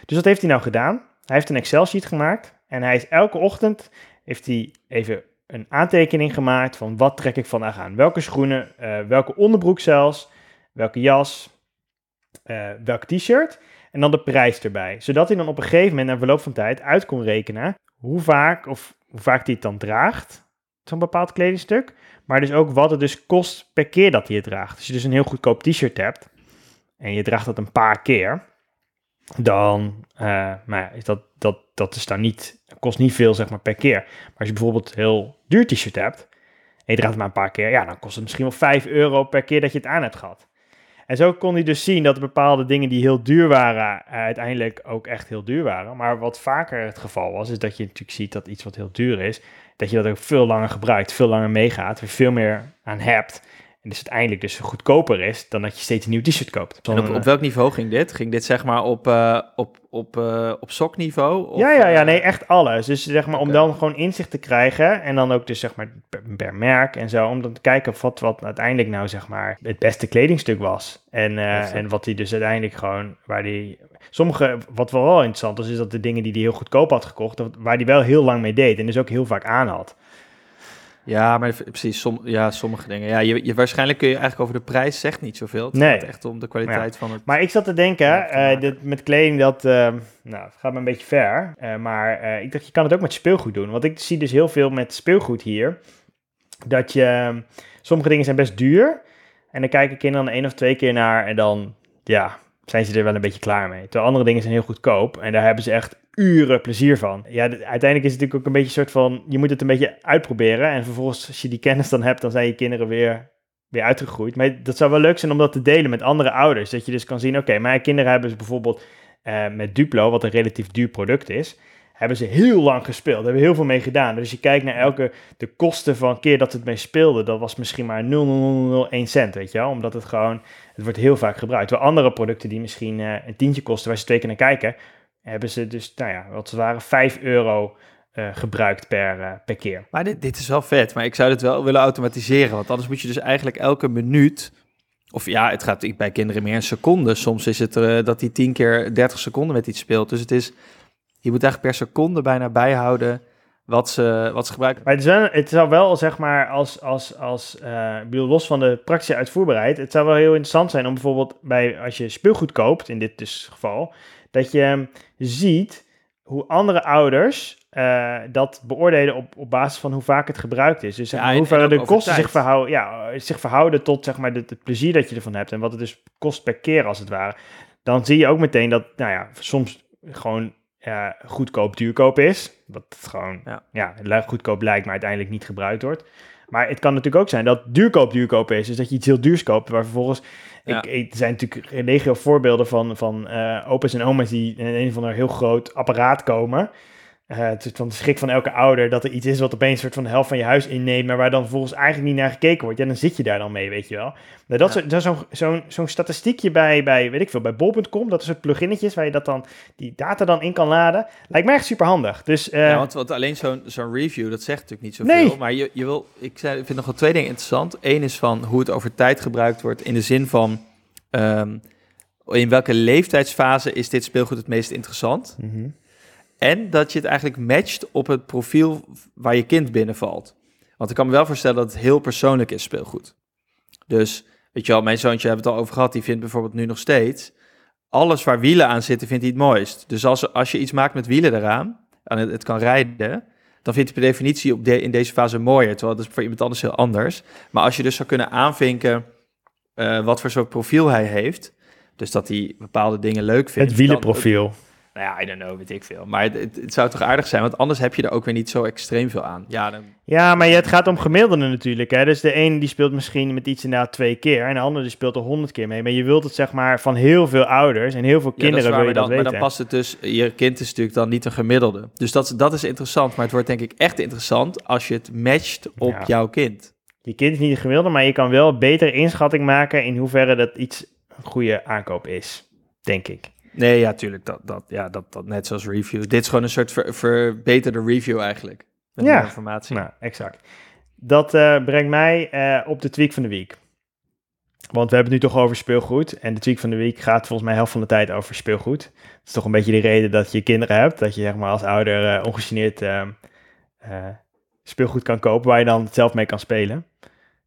Dus wat heeft hij nou gedaan? Hij heeft een Excel-sheet gemaakt en hij is elke ochtend heeft hij even een aantekening gemaakt van wat trek ik vandaag aan. Welke schoenen, eh, welke onderbroek zelfs, welke jas, eh, welk t-shirt en dan de prijs erbij. Zodat hij dan op een gegeven moment na verloop van tijd uit kon rekenen hoe vaak of hoe vaak hij het dan draagt, zo'n bepaald kledingstuk. Maar dus ook wat het dus kost per keer dat hij het draagt. Als je dus een heel goedkoop t-shirt hebt en je draagt dat een paar keer, dan uh, maar is dat, dat, dat is dan niet, kost niet veel zeg maar per keer. Maar als je bijvoorbeeld heel duur t-shirt hebt en je draagt het maar een paar keer, ja, dan kost het misschien wel 5 euro per keer dat je het aan hebt gehad. En zo kon hij dus zien dat bepaalde dingen die heel duur waren, uh, uiteindelijk ook echt heel duur waren. Maar wat vaker het geval was, is dat je natuurlijk ziet dat iets wat heel duur is, dat je dat ook veel langer gebruikt, veel langer meegaat, er veel meer aan hebt. En dus uiteindelijk dus goedkoper is dan dat je steeds een nieuw t-shirt koopt. En op, op welk niveau ging dit? Ging dit zeg maar op, uh, op, op, uh, op sokniveau? Of, ja, ja, ja, nee, echt alles. Dus zeg maar om dan gewoon inzicht te krijgen en dan ook dus zeg maar per, per, merk en zo, om dan te kijken wat, wat uiteindelijk nou zeg maar het beste kledingstuk was. En, uh, en wat hij dus uiteindelijk gewoon, waar die sommige, wat wel interessant is, is dat de dingen die hij heel goedkoop had gekocht, waar hij wel heel lang mee deed en dus ook heel vaak aan had. Ja, maar precies, som, ja, sommige dingen. Ja, je, je, waarschijnlijk kun je eigenlijk over de prijs zegt niet zoveel. Het nee. gaat echt om de kwaliteit ja. van het... Maar ik zat te denken, uh, dit, met kleding, dat uh, nou, het gaat me een beetje ver. Uh, maar ik dacht, je kan het ook met speelgoed doen. Want ik zie dus heel veel met speelgoed hier. Dat je, sommige dingen zijn best duur. En dan kijken kinderen dan één of twee keer naar en dan, ja, zijn ze er wel een beetje klaar mee. Terwijl andere dingen zijn heel goedkoop en daar hebben ze echt uren plezier van. Ja, uiteindelijk is het natuurlijk ook een beetje een soort van, je moet het een beetje uitproberen en vervolgens als je die kennis dan hebt, dan zijn je kinderen weer, weer uitgegroeid. Maar dat zou wel leuk zijn om dat te delen met andere ouders. Dat je dus kan zien, oké, mijn kinderen hebben dus bijvoorbeeld uh, met Duplo, wat een relatief duur product is, hebben ze heel lang gespeeld. Hebben heel veel mee gedaan. Dus je kijkt naar elke, de kosten van keer dat het mee speelde, dat was misschien maar 0,001 cent, weet je wel. Omdat het gewoon, het wordt heel vaak gebruikt. Terwijl andere producten die misschien uh, een tientje kosten, waar ze twee keer naar kijken, hebben ze dus, nou ja, wat ze waren, 5 euro uh, gebruikt per, uh, per keer. Maar dit, dit is wel vet, maar ik zou dit wel willen automatiseren. Want anders moet je dus eigenlijk elke minuut of ja, het gaat bij kinderen meer een seconde. Soms is het dat hij 10 keer 30 seconden met iets speelt. Dus het is, je moet eigenlijk per seconde bijna bijhouden wat ze, wat ze gebruiken. Maar het, is wel, het zou wel, zeg maar, als, als, als uh, ik bedoel, los van de praktische uitvoerbaarheid, het zou wel heel interessant zijn om bijvoorbeeld bij, als je speelgoed koopt, in dit dus geval, dat je ziet hoe andere ouders uh, dat beoordelen op, op basis van hoe vaak het gebruikt is. Dus zeg maar, ja, hoe ver de kosten zich verhouden, ja, zich verhouden tot zeg maar, het plezier dat je ervan hebt en wat het dus kost per keer als het ware. Dan zie je ook meteen dat, nou ja, soms gewoon uh, goedkoop duurkoop is. Wat gewoon ja. ja, goedkoop lijkt, maar uiteindelijk niet gebruikt wordt. Maar het kan natuurlijk ook zijn dat duurkoop duurkoop is. Dus dat je iets heel duurs koopt, waar vervolgens... Ja. Ik, er zijn natuurlijk legio voorbeelden van, van uh, opa's en oma's die in een van een heel groot apparaat komen... Uh, het is van de schrik van elke ouder dat er iets is wat opeens een soort van de helft van je huis inneemt, maar waar dan vervolgens eigenlijk niet naar gekeken wordt. Ja, dan zit je daar dan mee, weet je wel. Maar dat, ja. zo'n zo'n zo'n statistiekje bij, bij, weet ik veel, bij bol.com. Dat is soort pluginnetjes waar je dat dan, die data dan in kan laden. Lijkt mij echt super handig. Dus, uh, ja, want, want alleen zo'n zo'n review, dat zegt natuurlijk niet zoveel. Nee. Maar je, je wil, ik zei, vind nog wel twee dingen interessant. Eén is van hoe het over tijd gebruikt wordt in de zin van... Um, in welke leeftijdsfase is dit speelgoed het meest interessant? Mm -hmm. En dat je het eigenlijk matcht op het profiel waar je kind binnenvalt. Want ik kan me wel voorstellen dat het heel persoonlijk is, speelgoed. Dus, weet je wel, mijn zoontje hebben het al over gehad. Die vindt bijvoorbeeld nu nog steeds... alles waar wielen aan zitten, vindt hij het mooist. Dus als, als je iets maakt met wielen eraan... en het, het kan rijden... dan vindt hij per definitie op de, in deze fase mooier. Terwijl dat is voor iemand anders heel anders. Maar als je dus zou kunnen aanvinken... Uh, wat voor soort profiel hij heeft... dus dat hij bepaalde dingen leuk vindt... Het wielenprofiel. Dan, nou ja, I don't know, weet ik veel. Maar het, het, het, zou toch aardig zijn, want anders heb je er ook weer niet zo extreem veel aan. Ja, dan... ja maar het gaat om gemiddelden natuurlijk. Hè? Dus de een die speelt misschien met iets inderdaad twee keer... en de ander die speelt er honderd keer mee. Maar je wilt het zeg maar van heel veel ouders en heel veel kinderen ja, dat wil je dan, dat weten. Maar dan past het dus, je kind is natuurlijk dan niet een gemiddelde. Dus dat, dat is interessant, maar het wordt denk ik echt interessant... als je het matcht op ja. jouw kind. Je kind is niet een gemiddelde, maar je kan wel beter inschatting maken... in hoeverre dat iets een goede aankoop is, denk ik. Nee, ja, tuurlijk. Dat, dat, ja, dat, dat net zoals review. Dit is gewoon een soort ver, verbeterde review eigenlijk. Met ja, informatie. Nou, exact. Dat uh, brengt mij uh, op de tweak van de week. Want we hebben het nu toch over speelgoed. En de tweak van de week gaat volgens mij helft van de tijd over speelgoed. Dat is toch een beetje de reden dat je kinderen hebt. Dat je zeg maar als ouder uh, ongegeneerd eh, speelgoed kan kopen waar je dan zelf mee kan spelen.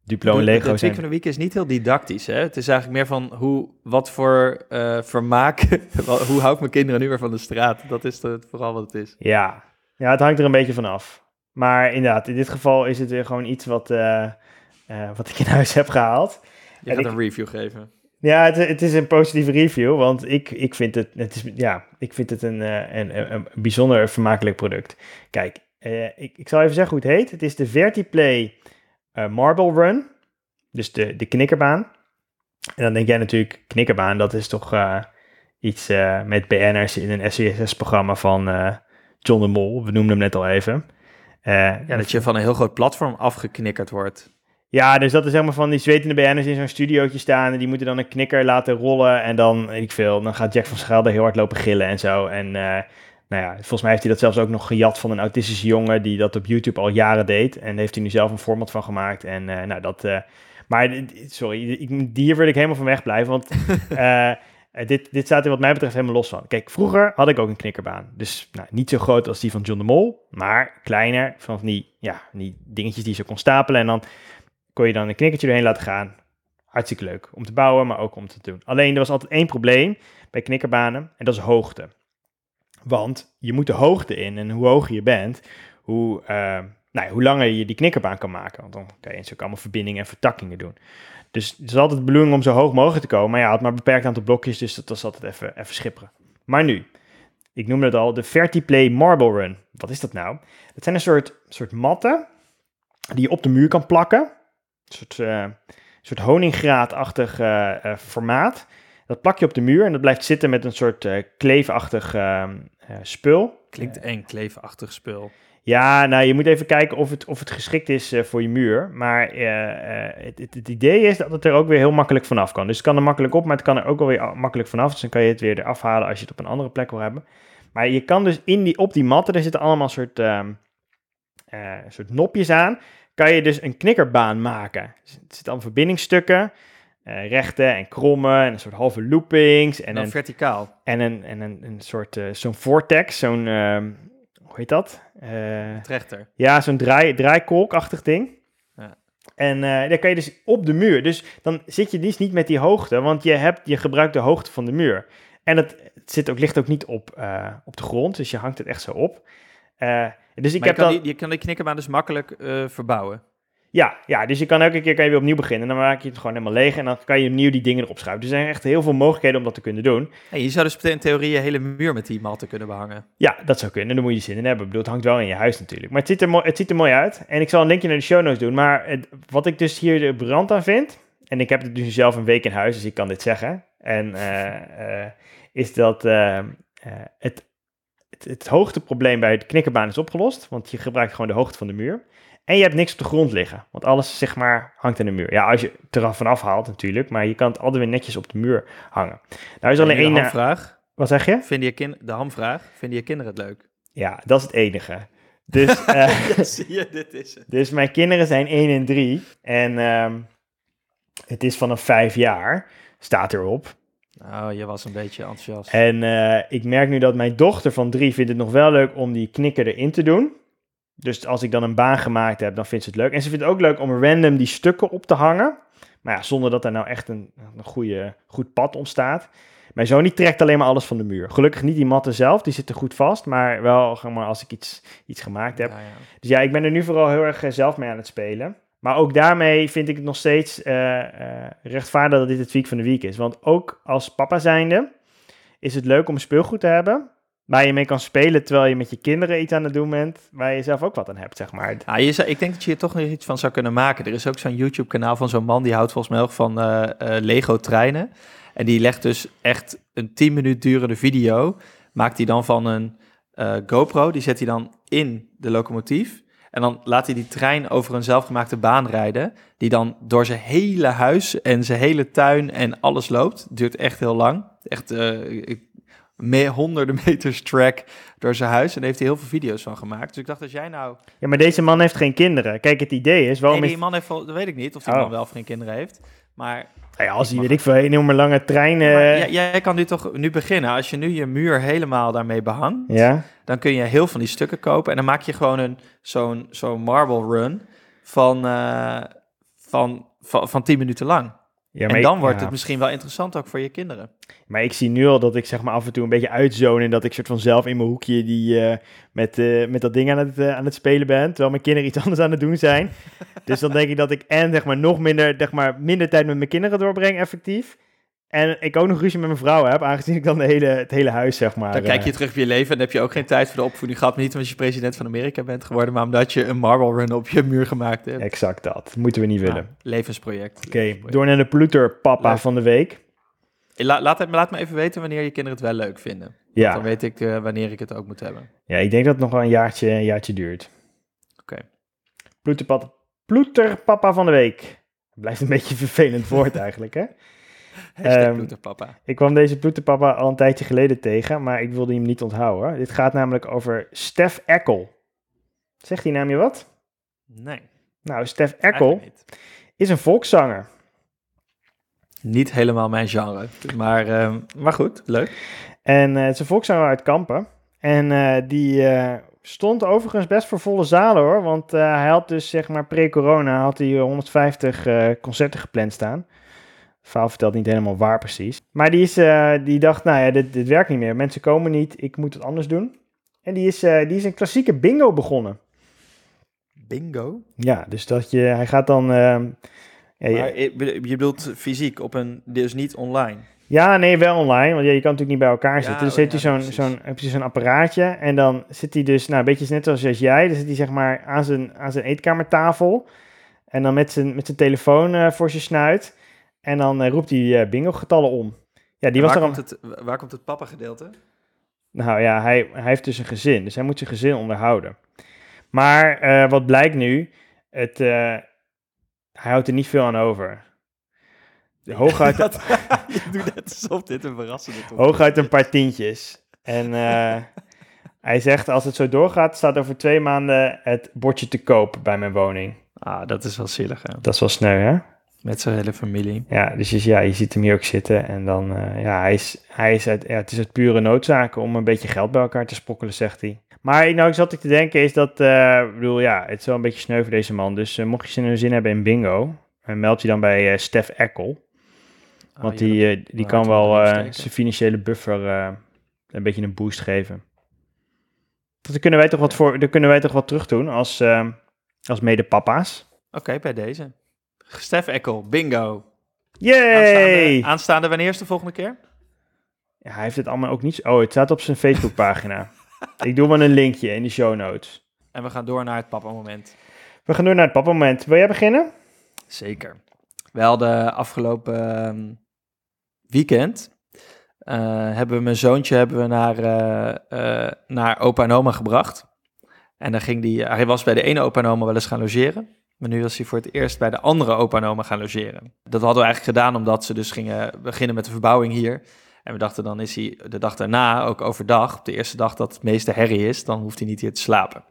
Duplo en Lego De zijn... van de week is niet heel didactisch. Hè? Het is eigenlijk meer van hoe, wat voor eh, vermaak, [laughs] hoe hou ik mijn kinderen nu weer van de straat? Dat is de- vooral wat het is. Ja. ja, het hangt er een beetje van af. Maar inderdaad, in dit geval is het weer gewoon iets wat, eh, eh, wat ik in huis heb gehaald. Je En gaat ik- een review geven. Ja, het, het is een positieve review, want ik, ik, vind, het, het is, ja, ik vind het een, een, een, een bijzonder vermakelijk product. Kijk, ik, ik zal even zeggen hoe het heet. Het is de Vertiplay eh, Marble Run, dus de, de knikkerbaan. En dan denk jij natuurlijk, knikkerbaan, dat is toch eh, iets eh, met BN'ers in een SCSS-programma van eh, John de Mol. We noemden hem net al even. Ja, dat je van een heel groot platform afgeknikkerd wordt. ja, dus dat is helemaal van die zwetende BN'ers in zo'n studiootje staan. En die moeten dan een knikker laten rollen. En dan, ik veel, dan gaat Jack van Schelde heel hard lopen gillen en zo. En nou ja, volgens mij heeft hij dat zelfs ook nog gejat van een autistische jongen die dat op YouTube al jaren deed. En heeft hij nu zelf een format van gemaakt. En eh, nou, dat... eh, maar, sorry, ik, hier wil ik helemaal van wegblijven. Want [laughs] eh, dit, dit staat er wat mij betreft helemaal los van. Kijk, vroeger had ik ook een knikkerbaan. Dus nou, niet zo groot als die van John de Mol. Maar kleiner, van die, ja, die dingetjes die je zo kon stapelen. En dan kon je dan een knikkertje doorheen laten gaan. Hartstikke leuk om te bouwen, maar ook om te doen. Alleen er was altijd één probleem bij knikkerbanen en dat is hoogte. Want je moet de hoogte in en hoe hoger je bent, hoe, eh, nou, ja, hoe langer je die knikkerbaan kan maken. Want dan kan je zo allemaal verbindingen en vertakkingen doen. Dus het is altijd de bedoeling om zo hoog mogelijk te komen. Maar ja, het maar een beperkt aantal blokjes, dus dat was altijd even, even schipperen. Maar nu, ik noemde het al, de Vertiplay Marble Run. Wat is dat nou? Het zijn een soort, soort matten die je op de muur kan plakken. Een soort, eh, soort honinggraatachtig eh, eh, formaat. Dat plak je op de muur en dat blijft zitten met een soort eh, kleefachtig eh, eh, spul. Klinkt eng, kleefachtig spul. Ja, nou, je moet even kijken of het, of het geschikt is eh, voor je muur. Maar eh, eh, het, het, het idee is dat het er ook weer heel makkelijk vanaf kan. Dus het kan er makkelijk op, maar het kan er ook wel weer a- makkelijk vanaf. Dus dan kan je het weer eraf halen als je het op een andere plek wil hebben. Maar je kan dus in die, op die matten, er zitten allemaal soort, ehm, eh, soort nopjes aan. Kan je dus een knikkerbaan maken. Het zitten allemaal verbindingsstukken. Eh, rechte en kromme en een soort halve loopings. En dan een, verticaal. en een, en een, een soort, eh, zo'n vortex, zo'n, ehm, hoe heet dat? Eh, Trechter. ja, zo'n draai, draaikolkachtig ding. Ja. En daar kan je dus op de muur. Dus dan zit je dus niet met die hoogte, want je, hebt, je gebruikt de hoogte van de muur. En het, het zit ook, ligt ook niet op, op de grond, dus je hangt het echt zo op. Dus ik maar heb je, kan dan... die, je kan die knikkerbaan dus makkelijk verbouwen. Ja, ja, dus je kan elke keer kan je weer opnieuw beginnen. Dan maak je het gewoon helemaal leeg en dan kan je opnieuw die dingen erop schuiven. Dus er zijn echt heel veel mogelijkheden om dat te kunnen doen. En je zou dus in theorie je hele muur met die matten kunnen behangen. Ja, dat zou kunnen. Daar moet je zin in hebben. Ik bedoel, het hangt wel in je huis natuurlijk. Maar het ziet er, mooi, het ziet er mooi uit. En ik zal een linkje naar de show notes doen. Maar het- wat ik dus hier de brand aan vind... En ik heb het dus zelf een week in huis, dus ik kan dit zeggen. En eh, eh, is dat eh, het, het, het hoogteprobleem bij de knikkerbaan is opgelost. Want je gebruikt gewoon de hoogte van de muur. En je hebt niks op de grond liggen. Want alles, zeg maar, hangt aan de muur. Ja, als je het er vanaf haalt natuurlijk. Maar je kan het altijd weer netjes op de muur hangen. Nou is En alleen één... eh, hamvraag. Wat zeg je? Vinden je kin de hamvraag. Vinden je kinderen het leuk? Ja, dat is het enige. Dus, [laughs] eh, [laughs] Ja, zie je, dit is het. dus mijn kinderen zijn 1 en 3. En ehm, het is vanaf 5 jaar, staat erop. Oh, je was een beetje enthousiast. En eh, ik merk nu dat mijn dochter van 3 vindt het nog wel leuk om die knikker erin te doen. Dus als ik dan een baan gemaakt heb, dan vindt ze het leuk. En ze vindt het ook leuk om random die stukken op te hangen. Maar ja, zonder dat er nou echt een, een goede, goed pad ontstaat. Mijn zoon die trekt alleen maar alles van de muur. Gelukkig niet die matten zelf, die zitten goed vast. Maar wel maar, als ik iets, iets gemaakt heb. Ja, ja. Dus ja, ik ben er nu vooral heel erg eh, zelf mee aan het spelen. Maar ook daarmee vind ik het nog steeds eh, eh, rechtvaardig dat dit het week van de week is. Want ook als papa zijnde is het leuk om speelgoed te hebben... waar je mee kan spelen terwijl je met je kinderen iets aan het doen bent... waar je zelf ook wat aan hebt, zeg maar. Ah, je ik denk dat je er toch nog iets van zou kunnen maken. Er is ook zo'n YouTube-kanaal van zo'n man die houdt volgens mij ook van eh, eh, Lego-treinen. En die legt dus echt een 10 minuut durende video. Maakt hij dan van een eh, GoPro. Die zet hij dan in de locomotief. En dan laat hij die trein over een zelfgemaakte baan rijden. Die dan door zijn hele huis en zijn hele tuin en alles loopt. Duurt echt heel lang. Echt ik- me- honderden [laughs] meters track door zijn huis. En daar heeft hij heel veel video's van gemaakt. Dus ik dacht, als jij nou... Ja, maar deze man heeft geen kinderen. Kijk, het idee is... Waarom nee, die man heeft, dat weet ik niet of die Oh. man wel of geen kinderen heeft. Maar Nou ja, als hij, weet ik veel, een enorme lange trein... Ja, maar eh, jij, kan nu toch nu beginnen. Als je nu je muur helemaal daarmee behangt, ja? dan kun je heel van die stukken kopen. En dan maak je gewoon een zo'n zo'n marble run van, eh, van, van, van 10 minuten lang. Ja en ik- dan wordt ja. het misschien wel interessant ook voor je kinderen. Maar ik zie nu al dat ik zeg maar af en toe een beetje uitzone en dat ik soort van zelf in mijn hoekje die eh, met, eh, met dat ding aan het, eh, aan het spelen ben, terwijl mijn kinderen iets [laughs] anders aan het doen zijn. dus dan denk ik dat ik en zeg maar nog minder, zeg maar, minder tijd met mijn kinderen doorbreng effectief. En ik ook nog ruzie met mijn vrouw heb, aangezien ik dan de hele, het hele huis zeg maar... Dan kijk eh, je terug op je leven en dan heb je ook geen tijd voor de opvoeding gehad. Maar niet omdat je president van Amerika bent geworden, maar omdat je een marble run op je muur gemaakt hebt. Exact dat, moeten we niet willen. Nou, levensproject. Oké, door naar de ploeterpapa Leuk. van de week. La- laat, het, laat me even weten wanneer je kinderen het wel leuk vinden. Dan Ja, weet ik eh, wanneer ik het ook moet hebben. ja, ik denk dat het nog wel een jaartje, een jaartje duurt. Oké. Ploeterpapa, ploeterpapa van de week. Blijft een beetje een vervelend woord [laughs] eigenlijk, hè? [laughs] Ploeterpapa. Ik kwam deze ploeterpapa al een tijdje geleden tegen, maar ik wilde hem niet onthouden. Dit gaat namelijk over Stef Eckel. Zegt die naam je wat? Nee, Nou, Stef Eckel is een volkszanger. Niet helemaal mijn genre. Maar, ehm, maar goed, leuk. En eh, het is een volkszanger uit Kampen. En eh, die eh, stond overigens best voor volle zalen hoor. Want hij had dus zeg maar pre-corona had hij 150 eh, concerten gepland staan. Verhaal vertelt niet helemaal waar precies. Maar die, is, eh, die dacht, nou ja, dit, dit werkt niet meer. Mensen komen niet, ik moet het anders doen. En die is, eh, die is een klassieke bingo begonnen. Bingo? Ja, dus dat je, hij gaat dan... ehm, ja, je- Maar je je bedoelt fysiek, op een, dus niet online. Ja, nee, wel online, want ja, je kan natuurlijk niet bij elkaar Ja, zitten. Dus oh, heeft ja, hij zo'n, zo'n, heb je zo'n apparaatje en dan zit hij dus, nou, een beetje net zoals jij, dan zit hij zeg maar aan zijn, aan zijn eetkamertafel en dan met zijn, met zijn telefoon eh, voor zijn snuit en dan eh, roept hij eh, bingo-getallen om. Ja, die En was waar, komt het, waar komt het papa gedeelte? nou ja, hij, hij heeft dus een gezin, dus hij moet zijn gezin onderhouden. Maar eh, wat blijkt nu, het, hij houdt er niet veel aan over. Hooguit, [laughs] Dat- [laughs] je doet net alsof dit een verrassende Hooguit een paar tientjes. En hij zegt, als het zo doorgaat, staat over twee maanden het bordje te koop bij mijn woning. Ah, dat is wel zielig, hè? Dat is wel sneu, hè? Met zijn hele familie. Ja, dus je- ja, je ziet hem hier ook zitten. En dan, eh, ja, hij is, hij is uit, ja, het is uit pure noodzaken om een beetje geld bij elkaar te sprokkelen, zegt hij. Maar nou, ik zat ik te denken, is dat, eh, ik bedoel, ja, het is wel een beetje sneu voor deze man. Dus eh, mocht je zin in zin hebben in bingo, meld je dan bij Stef Eckel. Want Oh, die, ja, die kan we wel zijn financiële buffer een beetje een boost geven. Daar kunnen wij toch wat, voor, daar kunnen wij toch wat terug doen als, als mede-papa's. Oké, bij deze. Stef Eckel, bingo. Yay! Aanstaande, aanstaande, wanneer is de volgende keer? Ja, hij heeft het allemaal ook niet... Oh, het staat op zijn Facebookpagina. [laughs] Ik doe wel een linkje in de show notes. En we gaan door naar het papa-moment. We gaan door naar het papa-moment. Wil jij beginnen? Zeker. We hadden afgelopen ehm, weekend... eh, hebben we mijn zoontje hebben we naar, eh, naar opa en oma gebracht. En dan ging die, hij was bij de ene opa en oma wel eens gaan logeren. Maar nu was hij voor het eerst bij de andere opa en oma gaan logeren. Dat hadden we eigenlijk gedaan omdat ze dus gingen beginnen met de verbouwing hier. En we dachten dan is hij de dag daarna, ook overdag, op de eerste dag dat het meeste herrie is, dan hoeft hij niet hier te slapen.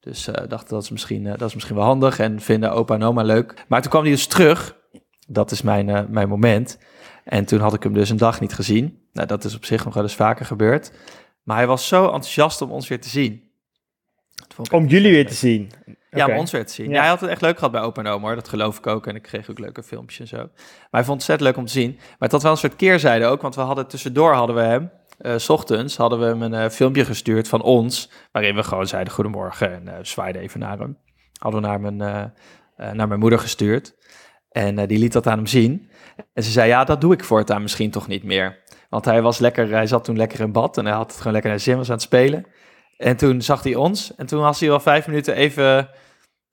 Dus eh dachten dat is, misschien, eh, dat is misschien wel handig en vinden opa en oma leuk. Maar toen kwam hij dus terug. Dat is mijn, eh, mijn moment. En toen had ik hem dus een dag niet gezien. Nou, dat is op zich nog wel eens vaker gebeurd. Maar hij was zo enthousiast om ons weer te zien. Om jullie weer te zien. Ja, Oké. om ons weer te zien. Ja. Hij had het echt leuk gehad bij opa en oma, hoor. Dat geloof ik ook. En ik kreeg ook leuke filmpjes en zo. Maar hij vond het ontzettend leuk om te zien. Maar het had wel een soort keerzijde ook. Want we hadden tussendoor hadden we hem, eh, s ochtends, hadden we hem een eh, filmpje gestuurd van ons. Waarin we gewoon zeiden goedemorgen en eh zwaaiden even naar hem. Hadden we naar mijn, naar mijn moeder gestuurd. En die liet dat aan hem zien. En ze zei, ja, dat doe ik voortaan misschien toch niet meer. Want hij was lekker, hij zat toen lekker in bad en hij had het gewoon lekker naar zin, was aan het spelen. En toen zag hij ons en toen was hij al vijf minuten even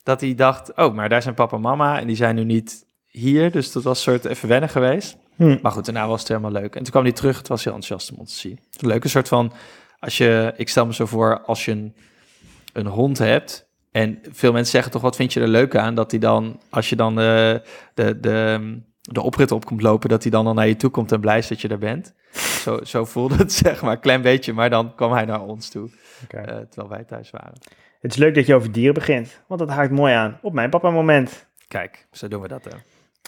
dat hij dacht, oh, maar daar zijn papa en mama en die zijn nu niet hier. Dus dat was een soort even wennen geweest. Hm. Maar goed, daarna was het helemaal leuk. En toen kwam hij terug, het was heel enthousiast om ons te zien. Een leuke soort van, als je, ik stel me zo voor, als je een, een hond hebt en veel mensen zeggen toch, wat vind je er leuk aan? Dat hij dan, als je dan eh, de, de, de oprit op komt lopen, dat hij dan al naar je toe komt en blij is dat je er bent. Zo, zo voelde het, [laughs] zeg maar, een klein beetje. Maar dan kwam hij naar ons toe, Eh, terwijl wij thuis waren. Het is leuk dat je over dieren begint, want dat haakt mooi aan op mijn papa-moment. Kijk, zo doen we dat. Hè.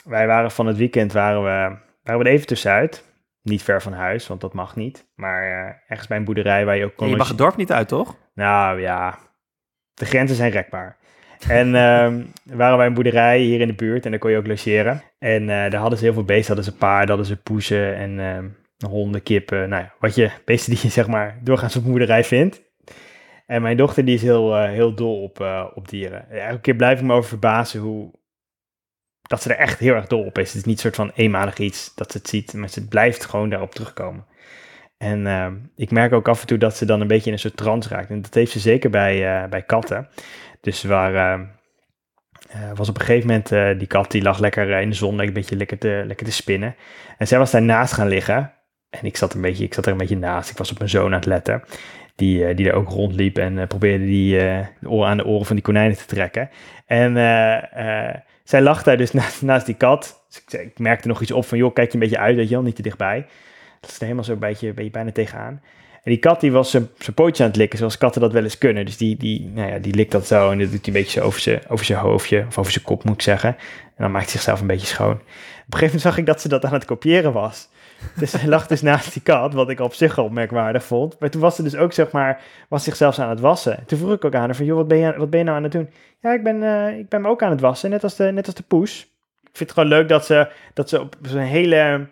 wij waren van het weekend waren we, waren we er even tussenuit. Niet ver van huis, want dat mag niet. Maar eh, ergens bij een boerderij waar je ook kon je mag het dorp niet uit, toch? Nou ja, de grenzen zijn rekbaar. En [laughs] ehm waren wij een boerderij hier in de buurt en daar kon je ook logeren. En eh, daar hadden ze heel veel beesten. Hadden ze paarden, hadden ze poezen en ehm, honden, kippen. Nou ja, wat je, beesten die je zeg maar doorgaans op een boerderij vindt. En mijn dochter die is heel, eh, heel dol op, eh, op dieren. Elke keer blijf ik me over verbazen hoe... Dat ze er echt heel erg dol op is. Het is niet een soort van eenmalig iets dat ze het ziet. Maar ze blijft gewoon daarop terugkomen. En ehm, ik merk ook af en toe dat ze dan een beetje in een soort trance raakt. En dat heeft ze zeker bij, eh, bij katten. Dus waar ehm, eh, was op een gegeven moment, die kat die lag lekker in de zon, een beetje lekker te, lekker te spinnen. En zij was daarnaast gaan liggen. En ik zat, een beetje, ik zat er een beetje naast. Ik was op mijn zoon aan het letten. Die, eh, die er ook rondliep en eh, probeerde die eh, oren aan de oren van die konijnen te trekken. En zij lag daar dus [laughs] naast, naast die kat. Dus ik, ik merkte nog iets op van, joh, kijk je een beetje uit, weet je wel, niet te dichtbij. Dat is helemaal zo een beetje, beetje bijna tegenaan. En die kat die was zijn pootje aan het likken, zoals katten dat wel eens kunnen. Dus die, die, nou ja, die likt dat zo en dat doet hij een beetje over zijn, over zijn hoofdje, of over zijn kop moet ik zeggen. En dan maakt hij zichzelf een beetje schoon. Op een gegeven moment zag ik dat ze dat aan het kopiëren was. Dus hij lag dus naast die kat, wat ik op zich al merkwaardig vond. Maar toen was ze dus ook, zeg maar, was zichzelf aan het wassen. Toen vroeg ik ook aan haar van, joh, wat ben je, wat ben je nou aan het doen? Ja, ik ben, eh, ik ben me ook aan het wassen, net als de, net als de poes. Ik vind het gewoon leuk dat ze, dat ze op zo'n hele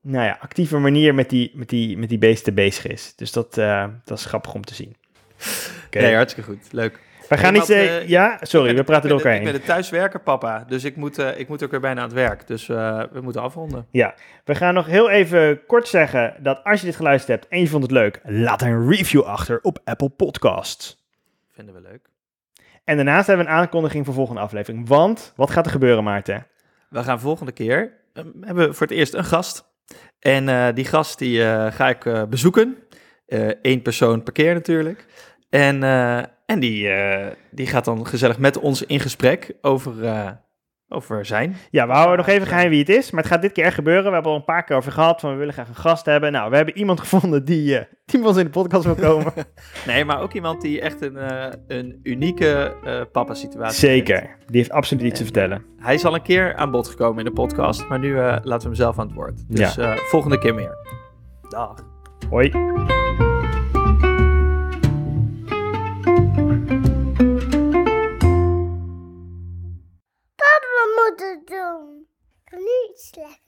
nou ja, actieve manier met die, met die, met die beesten bezig is. Dus dat, eh, dat is grappig om te zien. Oké. Nee, hartstikke goed. Leuk. We gaan niet... eh, ja, sorry, we praten door elkaar heen. Ik ben de thuiswerker, papa. Dus ik moet, eh, ik moet ook weer bijna aan het werk. Dus eh, we moeten afronden. We gaan nog heel even kort zeggen dat als je dit geluisterd hebt en je vond het leuk, laat een review achter op Apple Podcasts. Vinden we leuk. En daarnaast hebben we een aankondiging voor volgende aflevering. Want, wat gaat er gebeuren, Maarten? We gaan volgende keer, eh, hebben we voor het eerst een gast. En die gast die ga ik bezoeken. Eén persoon per keer natuurlijk. En, en die, eh, die gaat dan gezellig met ons in gesprek over, eh, over zijn. Ja, we houden nog even geheim wie het is, maar het gaat dit keer echt gebeuren. We hebben al een paar keer over gehad van we willen graag een gast hebben. Nou, we hebben iemand [laughs] gevonden die, eh, die ons in de podcast wil komen. [laughs] Nee, maar ook iemand die echt een, een unieke papa-situatie Zeker, heeft. die heeft absoluut iets te En, vertellen. Hij is al een keer aan bod gekomen in de podcast, maar nu laten we hem zelf aan het woord. Dus eh, volgende keer meer. Dag. Hoi. moeten slecht.